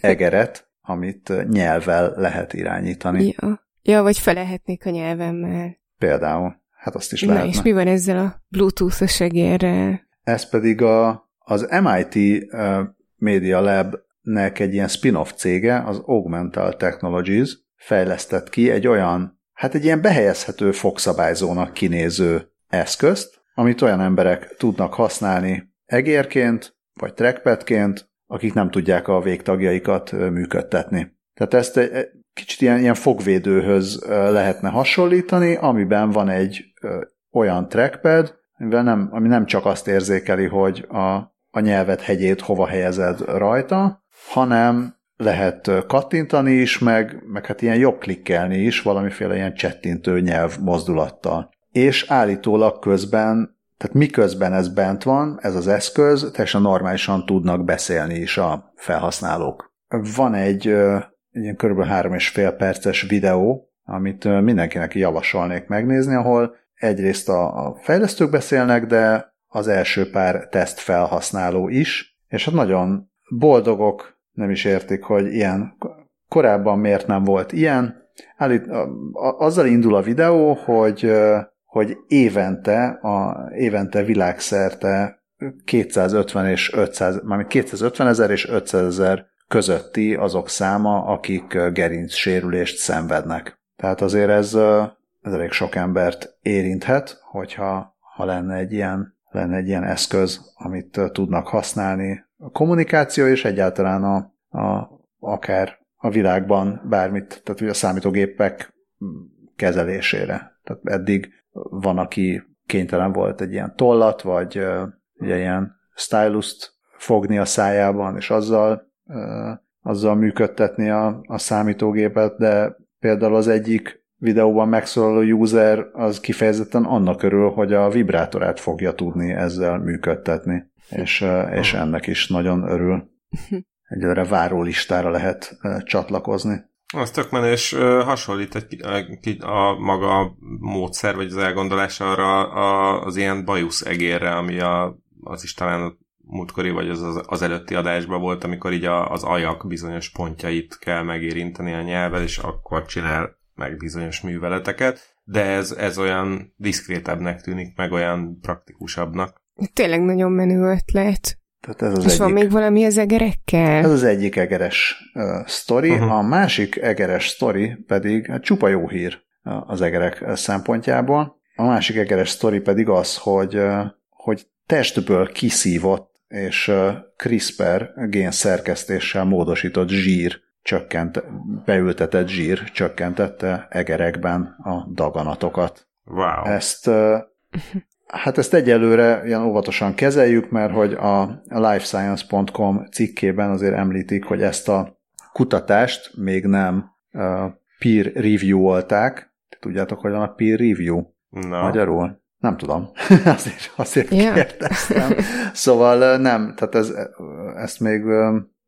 egeret, amit nyelvvel lehet irányítani. Ja, ja vagy felelhetnék a nyelvemmel. Például. Hát azt is Na, lehetne. és mi van ezzel a Bluetooth-os egérrel? Ez pedig a, az MIT uh, Media Lab-nek egy ilyen spin-off cége, az Augmental Technologies fejlesztett ki egy olyan, hát egy ilyen behelyezhető fogszabályzónak kinéző eszközt, amit olyan emberek tudnak használni egérként, vagy trackpadként, akik nem tudják a végtagjaikat működtetni. Tehát ezt egy kicsit ilyen, ilyen fogvédőhöz lehetne hasonlítani, amiben van egy olyan trackpad, amivel nem, ami nem csak azt érzékeli, hogy a, a nyelvet hegyét hova helyezed rajta, hanem lehet kattintani is, meg, meg hát ilyen jobb klikkelni is valamiféle ilyen csettintő nyelv mozdulattal. És állítólag közben tehát miközben ez bent van, ez az eszköz, teljesen normálisan tudnak beszélni is a felhasználók. Van egy, ilyen kb. három és fél perces videó, amit mindenkinek javasolnék megnézni, ahol egyrészt a fejlesztők beszélnek, de az első pár teszt felhasználó is, és hát nagyon boldogok, nem is értik, hogy ilyen korábban miért nem volt ilyen. Állít, azzal indul a videó, hogy hogy évente, a, évente világszerte 250 és 500, mármint 250 ezer és 500 ezer közötti azok száma, akik gerinc sérülést szenvednek. Tehát azért ez, ez elég sok embert érinthet, hogyha ha lenne egy ilyen, lenne egy ilyen eszköz, amit tudnak használni a kommunikáció és egyáltalán a, a, akár a világban bármit, tehát ugye a számítógépek kezelésére. Tehát eddig van, aki kénytelen volt egy ilyen tollat, vagy ugye ilyen stylust fogni a szájában, és azzal, azzal működtetni a, a számítógépet, de például az egyik videóban megszólaló user az kifejezetten annak örül, hogy a vibrátorát fogja tudni ezzel működtetni, és, és ennek is nagyon örül. Egyelőre várólistára lehet csatlakozni. Az tök menő, és hasonlít egy, egy, a maga módszer, vagy az elgondolás arra a, az ilyen bajusz egérre, ami a, az is talán a múltkori, vagy az, az, az előtti adásban volt, amikor így a, az ajak bizonyos pontjait kell megérinteni a nyelvvel, és akkor csinál meg bizonyos műveleteket, de ez, ez olyan diszkrétebbnek tűnik, meg olyan praktikusabbnak. Tényleg nagyon menő ötlet. Tehát ez az És egyik, van még valami az egerekkel? Ez az egyik egeres uh, sztori, uh-huh. a másik egeres sztori pedig hát csupa jó hír az egerek szempontjából. A másik egeres sztori pedig az, hogy, uh, hogy testből kiszívott és uh, CRISPR génszerkesztéssel módosított zsír csökkent, beültetett zsír csökkentette egerekben a daganatokat. Wow. Ezt uh, Hát ezt egyelőre ilyen óvatosan kezeljük, mert hogy a lifescience.com cikkében azért említik, hogy ezt a kutatást még nem peer review-olták. Tudjátok, hogy van a peer review? No. Magyarul? Nem tudom. azért azért yeah. kérdeztem. Szóval nem, tehát ez, ezt még,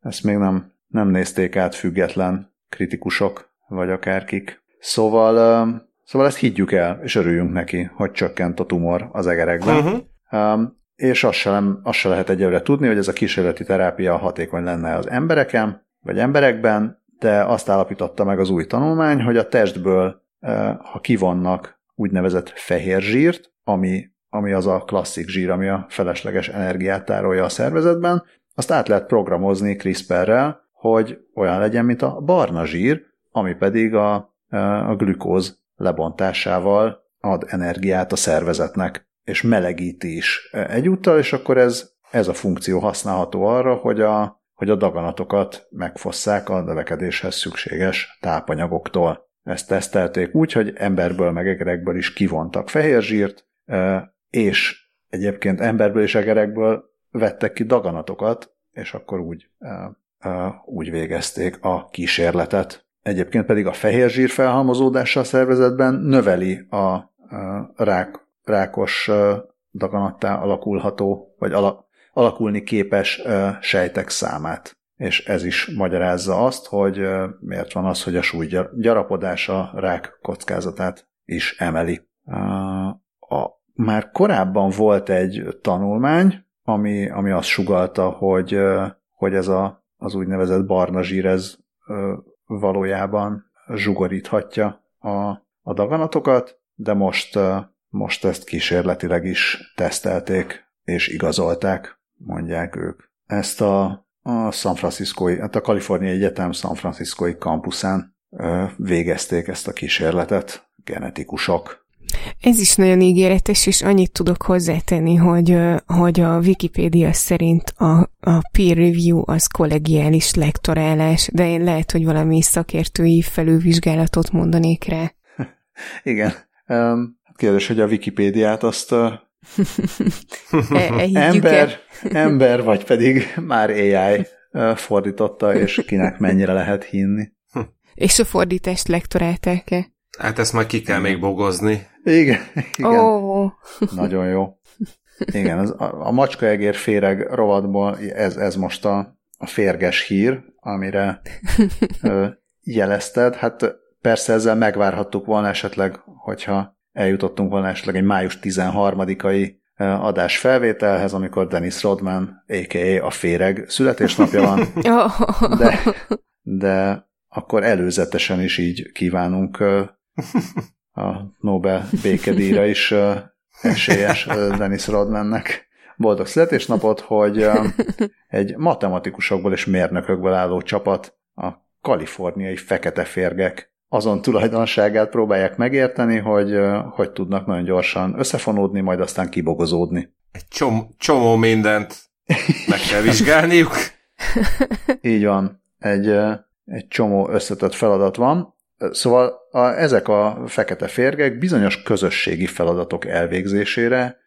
ezt még nem, nem nézték át független kritikusok, vagy akárkik. Szóval Szóval ezt higgyük el, és örüljünk neki, hogy csökkent a tumor az egerekben. Uh-huh. Um, és azt sem, azt se lehet egyelőre tudni, hogy ez a kísérleti terápia hatékony lenne az embereken, vagy emberekben, de azt állapította meg az új tanulmány, hogy a testből, ha kivonnak úgynevezett fehér zsírt, ami, ami az a klasszik zsír, ami a felesleges energiát tárolja a szervezetben, azt át lehet programozni CRISPR-rel, hogy olyan legyen, mint a barna zsír, ami pedig a, a glükóz lebontásával ad energiát a szervezetnek, és melegíti is egyúttal, és akkor ez, ez a funkció használható arra, hogy a, hogy a daganatokat megfosszák a növekedéshez szükséges tápanyagoktól. Ezt tesztelték úgy, hogy emberből meg egerekből is kivontak fehér zsírt, és egyébként emberből és egerekből vettek ki daganatokat, és akkor úgy, úgy végezték a kísérletet. Egyébként pedig a fehér zsír felhalmozódása a szervezetben növeli a rák, rákos daganattá alakulható, vagy ala, alakulni képes sejtek számát. És ez is magyarázza azt, hogy miért van az, hogy a súly gyarapodása rák kockázatát is emeli. A, már korábban volt egy tanulmány, ami, ami azt sugalta, hogy, hogy ez a, az úgynevezett barna zsír, ez valójában zsugoríthatja a, a daganatokat, de most, most ezt kísérletileg is tesztelték és igazolták, mondják ők. Ezt a, a San Franciscoi, hát a Kaliforniai Egyetem San Franciscoi kampuszán végezték ezt a kísérletet genetikusok. Ez is nagyon ígéretes, és annyit tudok hozzátenni, hogy, hogy a Wikipédia szerint a, a peer review az kollegiális lektorálás, de én lehet, hogy valami szakértői felülvizsgálatot mondanék rá. Igen. Kérdés, hogy a Wikipédiát azt e, e ember, ember, vagy pedig már AI fordította, és kinek mennyire lehet hinni. És a fordítást lektorálták-e? Hát ezt majd ki kell még bogozni. Igen, igen. Oh. Nagyon jó. Igen, az, a, a macskaegér féreg rovadból ez, ez most a, a férges hír, amire ö, jelezted. Hát persze ezzel megvárhattuk volna esetleg, hogyha eljutottunk volna esetleg egy május 13-ai adás felvételhez, amikor Dennis Rodman, a.k.a. a féreg születésnapja van, de, de akkor előzetesen is így kívánunk a Nobel békedíjra is esélyes Dennis Rodmannek boldog születésnapot, hogy egy matematikusokból és mérnökökből álló csapat a kaliforniai fekete férgek azon tulajdonságát próbálják megérteni, hogy hogy tudnak nagyon gyorsan összefonódni, majd aztán kibogozódni. Egy csom- csomó mindent meg kell vizsgálniuk. Így van. Egy, egy csomó összetett feladat van, Szóval a, ezek a fekete férgek bizonyos közösségi feladatok elvégzésére,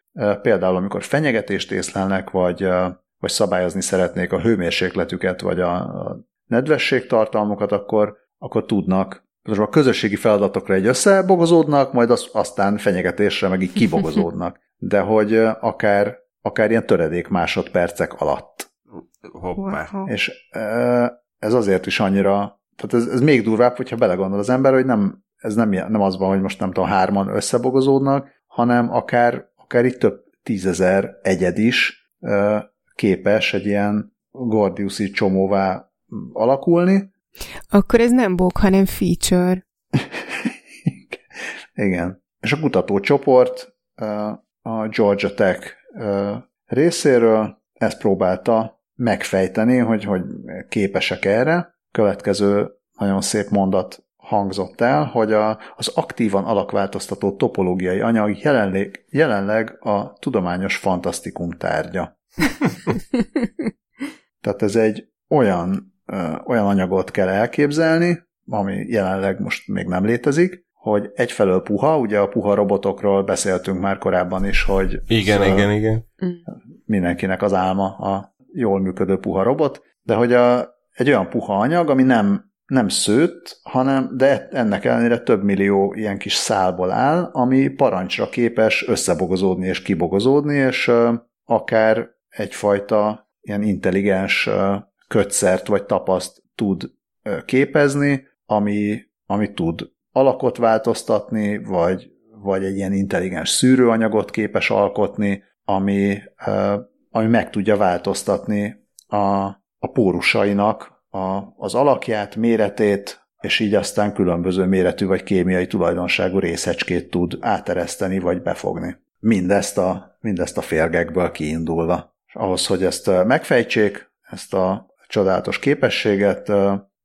például amikor fenyegetést észlelnek, vagy, vagy szabályozni szeretnék a hőmérsékletüket, vagy a, a nedvességtartalmukat, akkor, akkor tudnak a közösségi feladatokra egy összebogozódnak, majd az, aztán fenyegetésre meg így kibogozódnak. De hogy akár, akár ilyen töredék másodpercek alatt. Hoppá. És ez azért is annyira tehát ez, ez még durvább, hogyha belegondol az ember, hogy nem, ez nem, nem az van, hogy most nem tudom, hárman összebogozódnak, hanem akár, akár itt több tízezer egyed is képes egy ilyen Gordiuszi csomóvá alakulni. Akkor ez nem bog, hanem feature. Igen. És a kutatócsoport a Georgia Tech részéről ezt próbálta megfejteni, hogy, hogy képesek erre, következő nagyon szép mondat hangzott el, hogy a, az aktívan alakváltoztató topológiai anyag jelenleg, jelenleg a tudományos fantasztikum tárgya. Tehát ez egy olyan, ö, olyan anyagot kell elképzelni, ami jelenleg most még nem létezik, hogy egyfelől puha, ugye a puha robotokról beszéltünk már korábban is, hogy igen, igen, igen. mindenkinek az álma a jól működő puha robot, de hogy a egy olyan puha anyag, ami nem, nem szőtt, hanem, de ennek ellenére több millió ilyen kis szálból áll, ami parancsra képes összebogozódni és kibogozódni, és akár egyfajta ilyen intelligens kötszert vagy tapaszt tud képezni, ami, ami tud alakot változtatni, vagy, vagy egy ilyen intelligens szűrőanyagot képes alkotni, ami, ami meg tudja változtatni a, a pórusainak a, az alakját, méretét, és így aztán különböző méretű vagy kémiai tulajdonságú részecskét tud átereszteni vagy befogni. Mindezt a, mindezt a férgekből kiindulva. És ahhoz, hogy ezt megfejtsék, ezt a csodálatos képességet,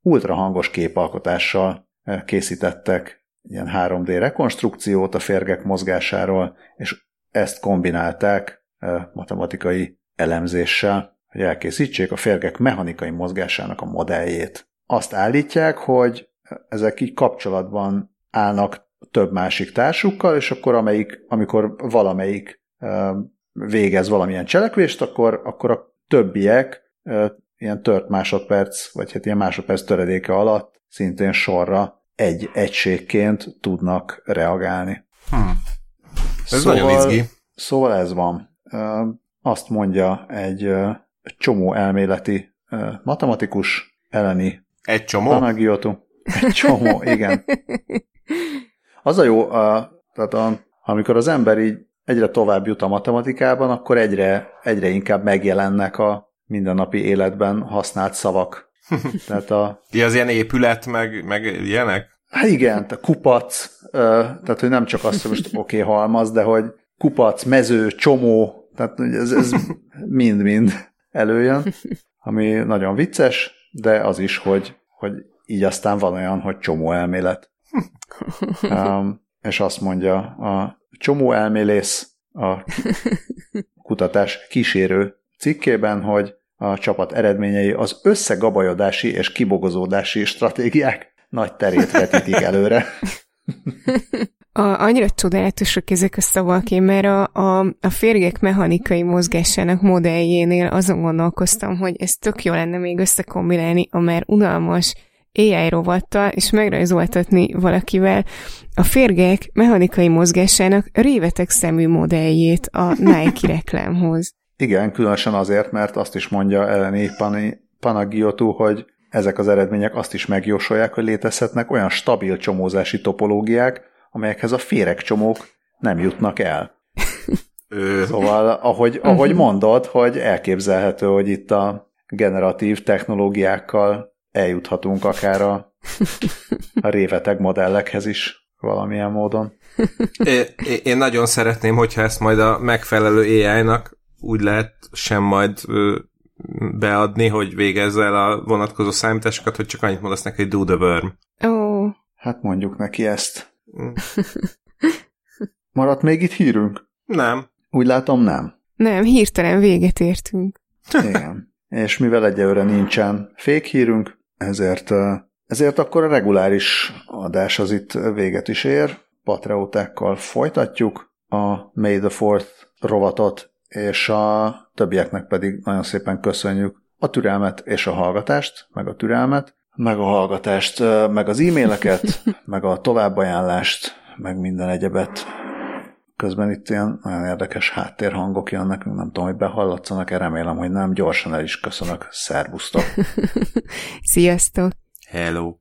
ultrahangos képalkotással készítettek ilyen 3D rekonstrukciót a férgek mozgásáról, és ezt kombinálták matematikai elemzéssel hogy elkészítsék a férgek mechanikai mozgásának a modelljét. Azt állítják, hogy ezek így kapcsolatban állnak több másik társukkal, és akkor amelyik, amikor valamelyik végez valamilyen cselekvést, akkor, akkor a többiek ilyen tört másodperc, vagy hát ilyen másodperc töredéke alatt szintén sorra egy egységként tudnak reagálni. Hmm. Ez szóval, nagyon izgi. Szóval ez van. Azt mondja egy csomó elméleti matematikus elleni egy csomó? Egy csomó, igen. Az a jó, a, tehát a, amikor az ember így egyre tovább jut a matematikában, akkor egyre, egyre inkább megjelennek a mindennapi életben használt szavak. Tehát a... Ja, az ilyen épület, meg, meg ilyenek? Hát igen, a kupac, tehát hogy nem csak azt, hogy most oké, okay, halmaz, de hogy kupac, mező, csomó, tehát ez, ez mind-mind előjön, ami nagyon vicces, de az is, hogy, hogy így aztán van olyan, hogy csomó elmélet. um, és azt mondja, a csomó elmélész a kutatás kísérő cikkében, hogy a csapat eredményei az összegabajodási és kibogozódási stratégiák nagy terét vetítik előre. A, annyira csodálatosak ezek a szavak, én mert a, a, a férgek mechanikai mozgásának modelljénél azon gondolkoztam, hogy ez tök jó lenne még összekombinálni a már unalmas AI rovattal, és megrajzoltatni valakivel a férgek mechanikai mozgásának révetek szemű modelljét a Nike reklámhoz. Igen, különösen azért, mert azt is mondja Eleni Panagiotu, hogy ezek az eredmények azt is megjósolják, hogy létezhetnek olyan stabil csomózási topológiák, amelyekhez a féregcsomók nem jutnak el. szóval, ahogy, ahogy mhm. mondod, hogy elképzelhető, hogy itt a generatív technológiákkal eljuthatunk akár a, a réveteg modellekhez is valamilyen módon. É, én nagyon szeretném, hogyha ezt majd a megfelelő AI-nak úgy lehet sem majd beadni, hogy végezze el a vonatkozó számításokat, hogy csak annyit mondasz neki, hogy do the worm. Ó. Oh. Hát mondjuk neki ezt. Mm. Maradt még itt hírünk? Nem. Úgy látom, nem. Nem, hirtelen véget értünk. Igen. És mivel egyelőre nincsen fékhírünk, ezért, ezért akkor a reguláris adás az itt véget is ér. Patreótákkal folytatjuk a May the Fourth rovatot, és a többieknek pedig nagyon szépen köszönjük a türelmet és a hallgatást, meg a türelmet, meg a hallgatást, meg az e-maileket, meg a továbbajánlást, meg minden egyebet. Közben itt ilyen nagyon érdekes háttérhangok jönnek, nem tudom, hogy behallatszanak-e, remélem, hogy nem. Gyorsan el is köszönök. Szervusztok! Sziasztok! Hello!